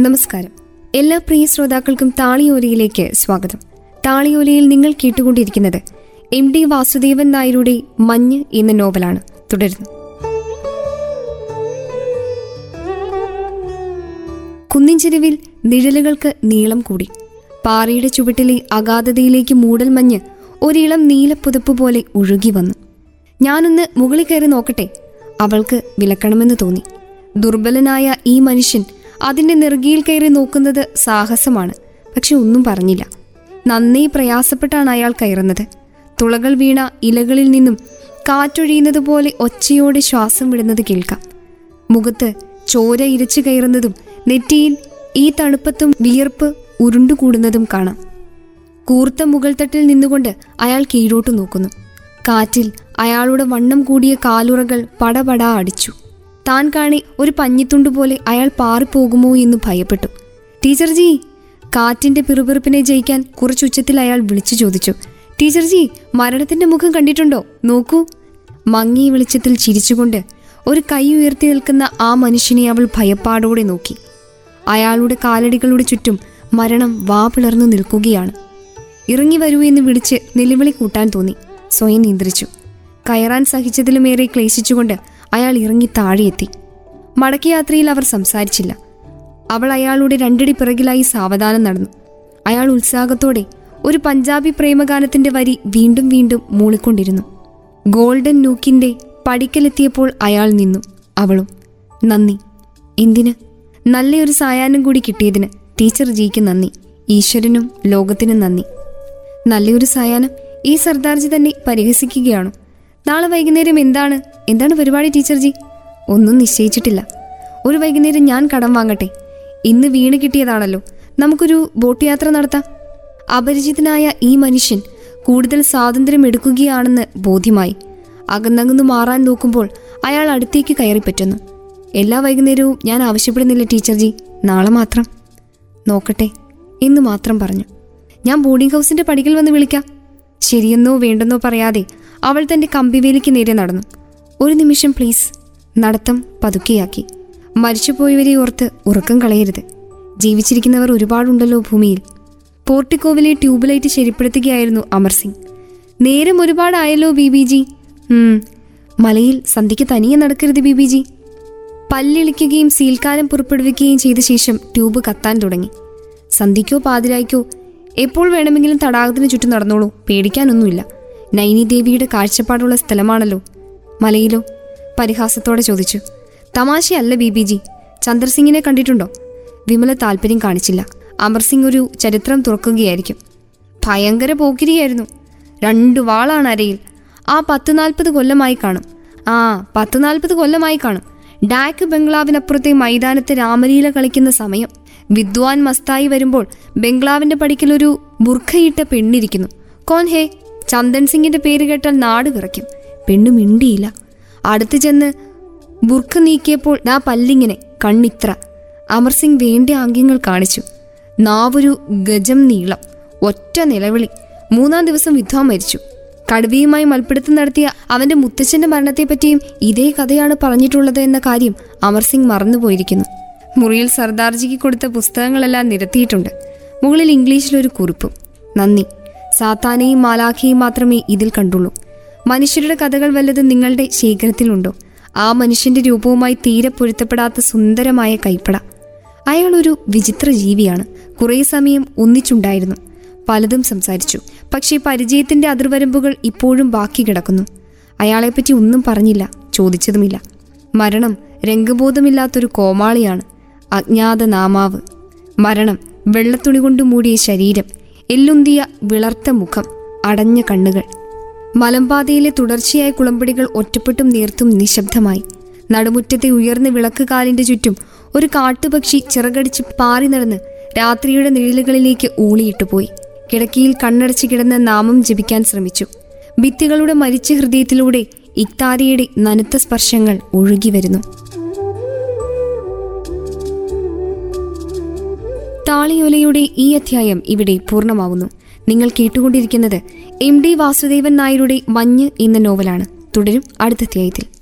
നമസ്കാരം. എല്ലാ പ്രിയ ശ്രോതാക്കൾക്കും താളിയോലയിലേക്ക് സ്വാഗതം. താളിയോലയിൽ നിങ്ങൾ കേട്ടുകൊണ്ടിരിക്കുന്നത് എം ഡി വാസുദേവൻ നായരുടെ മഞ്ഞ് എന്ന നോവലാണ്. തുടരുന്നു. കുന്നിൻചെരുവിൽ നിഴലുകൾക്ക് നീളം കൂടി. പാറയുടെ ചുവട്ടിലെ അഗാധതയിലേക്ക് മൂടൽ മഞ്ഞ് ഒരിളം നീലപ്പുതപ്പ് പോലെ ഒഴുകി വന്നു. ഞാനൊന്ന് മുകളിൽ കയറി നോക്കട്ടെ? അവൾക്ക് വിലക്കണമെന്ന് തോന്നി. ദുർബലനായ ഈ മനുഷ്യൻ അതിന്റെ നെറുകിയിൽ കയറി നോക്കുന്നത് സാഹസമാണ്. പക്ഷെ ഒന്നും പറഞ്ഞില്ല. നന്നേ പ്രയാസപ്പെട്ടാണ് അയാൾ കയറുന്നത്. തുളകൾ വീണ ഇലകളിൽ നിന്നും കാറ്റൊഴിയുന്നത് പോലെ ഒച്ചയോടെ ശ്വാസം വിടുന്നത് കേൾക്കാം. മുഖത്ത് ചോര ഇരച്ചു കയറുന്നതും നെറ്റിയിൽ ഈ തണുപ്പത്തും വിയർപ്പ് ഉരുണ്ടുകൂടുന്നതും കാണാം. കൂർത്ത മുകൾത്തട്ടിൽ നിന്നുകൊണ്ട് അയാൾ കീഴോട്ട് നോക്കുന്നു. കാറ്റിൽ അയാളുടെ വണ്ണം കൂടിയ കാലുറകൾ പടപടാ അടിച്ചു. താൻ കാണി ഒരു പഞ്ഞിത്തുണ്ട് പോലെ അയാൾ പാറിപ്പോകുമോ എന്ന് ഭയപ്പെട്ടു. ടീച്ചർജി കാറ്റിന്റെ പിറുപിറുപ്പിനെ ജയിക്കാൻ കുറച്ചുച്ചത്തിൽ അയാൾ വിളിച്ചു ചോദിച്ചു. ടീച്ചർജി മരണത്തിന്റെ മുഖം കണ്ടിട്ടുണ്ടോ? നോക്കൂ. മങ്ങിയ വെളിച്ചത്തിൽ ചിരിച്ചുകൊണ്ട് ഒരു കൈ ഉയർത്തി നിൽക്കുന്ന ആ മനുഷ്യനെ അവൾ ഭയപ്പാടോടെ നോക്കി. അയാളുടെ കാലടികളുടെ ചുറ്റും മരണം വാ പിളർന്നു നിൽക്കുകയാണ്. ഇറങ്ങി വരൂ എന്ന് വിളിച്ച് നിലവിളി കൂട്ടാൻ തോന്നി. സ്വയം നിയന്ത്രിച്ചു. കയറാൻ സഹിച്ചതിലുമേറെ ക്ലേശിച്ചുകൊണ്ട് അയാൾ ഇറങ്ങി താഴെയെത്തി. മടക്കയാത്രയിൽ അവർ സംസാരിച്ചില്ല. അവൾ അയാളുടെ രണ്ടടി പിറകിലായി സാവധാനം നടന്നു. അയാൾ ഉത്സാഹത്തോടെ ഒരു പഞ്ചാബി പ്രേമഗാനത്തിന്റെ വരി വീണ്ടും വീണ്ടും മൂളിക്കൊണ്ടിരുന്നു. ഗോൾഡൻ നൂക്കിന്റെ പടിക്കലെത്തിയപ്പോൾ അയാൾ നിന്നു. അവളും നന്ദി. എന്തിന്? നല്ലൊരു സായാഹ്നം കൂടി കിട്ടിയതിന് ടീച്ചർ ജിക്ക് നന്ദി. ഈശ്വരനും ലോകത്തിനും നന്ദി. നല്ലൊരു സായാഹ്നം ഈ സർദാർജി തന്നെ പരിഹസിക്കുകയാണോ? നാളെ വൈകുന്നേരം എന്താണ്? എന്താണ് പരിപാടി ടീച്ചർ ജി ഒന്നും നിശ്ചയിച്ചിട്ടില്ല. ഒരു വൈകുന്നേരം ഞാൻ കടം വാങ്ങട്ടെ. ഇന്ന് വീണ് കിട്ടിയതാണല്ലോ. നമുക്കൊരു ബോട്ട് യാത്ര നടത്താം. അപരിചിതനായ ഈ മനുഷ്യൻ കൂടുതൽ സ്വാതന്ത്ര്യം എടുക്കുകയാണെന്ന് ബോധ്യമായി. അകന്നകന്നു മാറാൻ നോക്കുമ്പോൾ അയാൾ അടുത്തേക്ക് കയറിപ്പറ്റുന്നു എല്ലാ വൈകുന്നേരവും ഞാൻ ആവശ്യപ്പെടുന്നില്ല ടീച്ചർ ജി നാളെ മാത്രം. നോക്കട്ടെ എന്ന് മാത്രം പറഞ്ഞു. ഞാൻ ബോർഡിംഗ് ഹൗസിന്റെ പടികൾ വന്ന് വിളിക്കാം. ശരിയെന്നോ വേണ്ടെന്നോ പറയാതെ അവൾ തന്റെ കമ്പിവേലിക്ക് നേരെ നടന്നു. ഒരു നിമിഷം പ്ലീസ് നടത്തം പതുക്കെയാക്കി. മരിച്ചുപോയവരെ ഓർത്ത് ഉറക്കം കളയരുത്. ജീവിച്ചിരിക്കുന്നവർ ഒരുപാടുണ്ടല്ലോ ഭൂമിയിൽ. പോർട്ടിക്കോവിലെ ട്യൂബ്ലൈറ്റ് ശരിപ്പെടുത്തുകയായിരുന്നു അമർ സിംഗ്. നേരം ഒരുപാടായല്ലോ ബി ബി ജി. മലയിൽ സന്ധ്യയ്ക്ക് തനിയെ നടക്കരുത് ബി ബി ജി. പല്ലിളിക്കുകയും സീൽക്കാലം പുറപ്പെടുവിക്കുകയും ചെയ്ത ശേഷം ട്യൂബ് കത്താൻ തുടങ്ങി. സന്ധ്യയ്ക്കോ പാതിരായ്ക്കോ എപ്പോൾ വേണമെങ്കിലും തടാകത്തിന് ചുറ്റും നടന്നോളൂ പേടിക്കാനൊന്നുമില്ല. നൈനി ദേവിയുടെ കാഴ്ചപ്പാടുള്ള സ്ഥലമാണല്ലോ. മലയിലോ? പരിഹാസത്തോടെ ചോദിച്ചു. തമാശയല്ല ബി ബി ജി ചന്ദ്രസിംഗിനെ കണ്ടിട്ടുണ്ടോ? വിമല താല്പര്യം കാണിച്ചില്ല. അമർസിംഗ് ഒരു ചരിത്രം തുറക്കുകയായിരിക്കും. ഭയങ്കര പോക്കിരിയായിരുന്നു. രണ്ടു വാളാണ് അരയിൽ. ആ പത്ത് നാൽപ്പത് കൊല്ലമായി കാണും. ആ പത്ത് നാൽപ്പത് കൊല്ലമായി കാണും. ഡാക്ക് ബംഗ്ലാവിനപ്പുറത്തെ മൈതാനത്ത് രാമലീല കളിക്കുന്ന സമയം. വിദ്വാൻ മസ്തായി വരുമ്പോൾ ബംഗ്ലാവിന്റെ പടിക്കൽ ഒരു ബുർഖയിട്ട പെണ്ണിരിക്കുന്നു. കോൻ ഹേ ചന്ദൻ സിംഗിന്റെ പേര് കേട്ടാൽ നാട് വിറയ്ക്കും. പെണ്ണ് മിണ്ടിയില്ല. അടുത്ത് ചെന്ന് ബുർഖ നീക്കിയപ്പോൾ ആ പല്ലിങ്ങനെ കണ്ണിത്ര. അമർ സിംഗ് വേണ്ട ആംഗ്യങ്ങൾ കാണിച്ചു. നാവൊരു ഗജം നീളം ഒറ്റ നിലവിളി. മൂന്നാം ദിവസം വിധവ മരിച്ചു. കടുവയുമായി മൽപ്പിടുത്തം നടത്തിയ അവന്റെ മുത്തച്ഛന്റെ മരണത്തെപ്പറ്റിയും ഇതേ കഥയാണ് പറഞ്ഞിട്ടുള്ളത് എന്ന കാര്യം അമർ സിംഗ് മറന്നുപോയിരിക്കുന്നു. മുറിയിൽ സർദാർജിക്ക് കൊടുത്ത പുസ്തകങ്ങളെല്ലാം നിരത്തിയിട്ടുണ്ട്. മുകളിൽ ഇംഗ്ലീഷിലൊരു കുറിപ്പും. നന്ദി. സാത്താനെയും മാലാഖയും മാത്രമേ ഇതിൽ കണ്ടുള്ളൂ. മനുഷ്യരുടെ കഥകൾ വല്ലതും നിങ്ങളുടെ ശേഖരത്തിലുണ്ടോ? ആ മനുഷ്യന്റെ രൂപവുമായി തീരെ പൊരുത്തപ്പെടാത്ത സുന്ദരമായ കൈപ്പട. അയാൾ ഒരു വിചിത്ര ജീവിയാണ്. കുറേ സമയം ഒന്നിച്ചുണ്ടായിരുന്നു. പലതും സംസാരിച്ചു. പക്ഷേ പരിചയത്തിന്റെ അതിർവരമ്പുകൾ ഇപ്പോഴും ബാക്കി കിടക്കുന്നു. അയാളെപ്പറ്റി ഒന്നും പറഞ്ഞില്ല ചോദിച്ചതുമില്ല. മരണം രംഗബോധമില്ലാത്തൊരു കോമാളിയാണ്. അജ്ഞാത നാമാവ് മരണം വെള്ളത്തുണി കൊണ്ട് മൂടിയ ശരീരം. എല്ലുന്തിയ വിളർത്ത മുഖം അടഞ്ഞ കണ്ണുകൾ. മലമ്പാതയിലെ തുടർച്ചയായ കുളമ്പടികൾ ഒറ്റപ്പെട്ടും നീർത്തും നിശബ്ദമായി. നടുമുറ്റത്തെ ഉയർന്ന വിളക്ക് കാലിന്റെ ചുറ്റും ഒരു കാട്ടുപക്ഷി ചിറകടിച്ച് പാറി നടന്ന് രാത്രിയുടെ നിഴലുകളിലേക്ക് ഊളിയിട്ടുപോയി കിടക്കിയിൽ കണ്ണടച്ച് കിടന്ന് നാമം ജപിക്കാൻ ശ്രമിച്ചു. ഭിത്തികളുടെ മരിച്ച ഹൃദയത്തിലൂടെ ഇക്താരിയുടെ നനുത്ത സ്പർശങ്ങൾ ഒഴുകി വരുന്നു. താളിയോലയുടെ ഈ അധ്യായം ഇവിടെ പൂർണമാവുന്നു. നിങ്ങൾ കേട്ടുകൊണ്ടിരിക്കുന്നത് എം ഡി വാസുദേവൻ നായരുടെ മഞ്ഞ് എന്ന നോവലാണ്. തുടരും അടുത്ത അധ്യായത്തിൽ.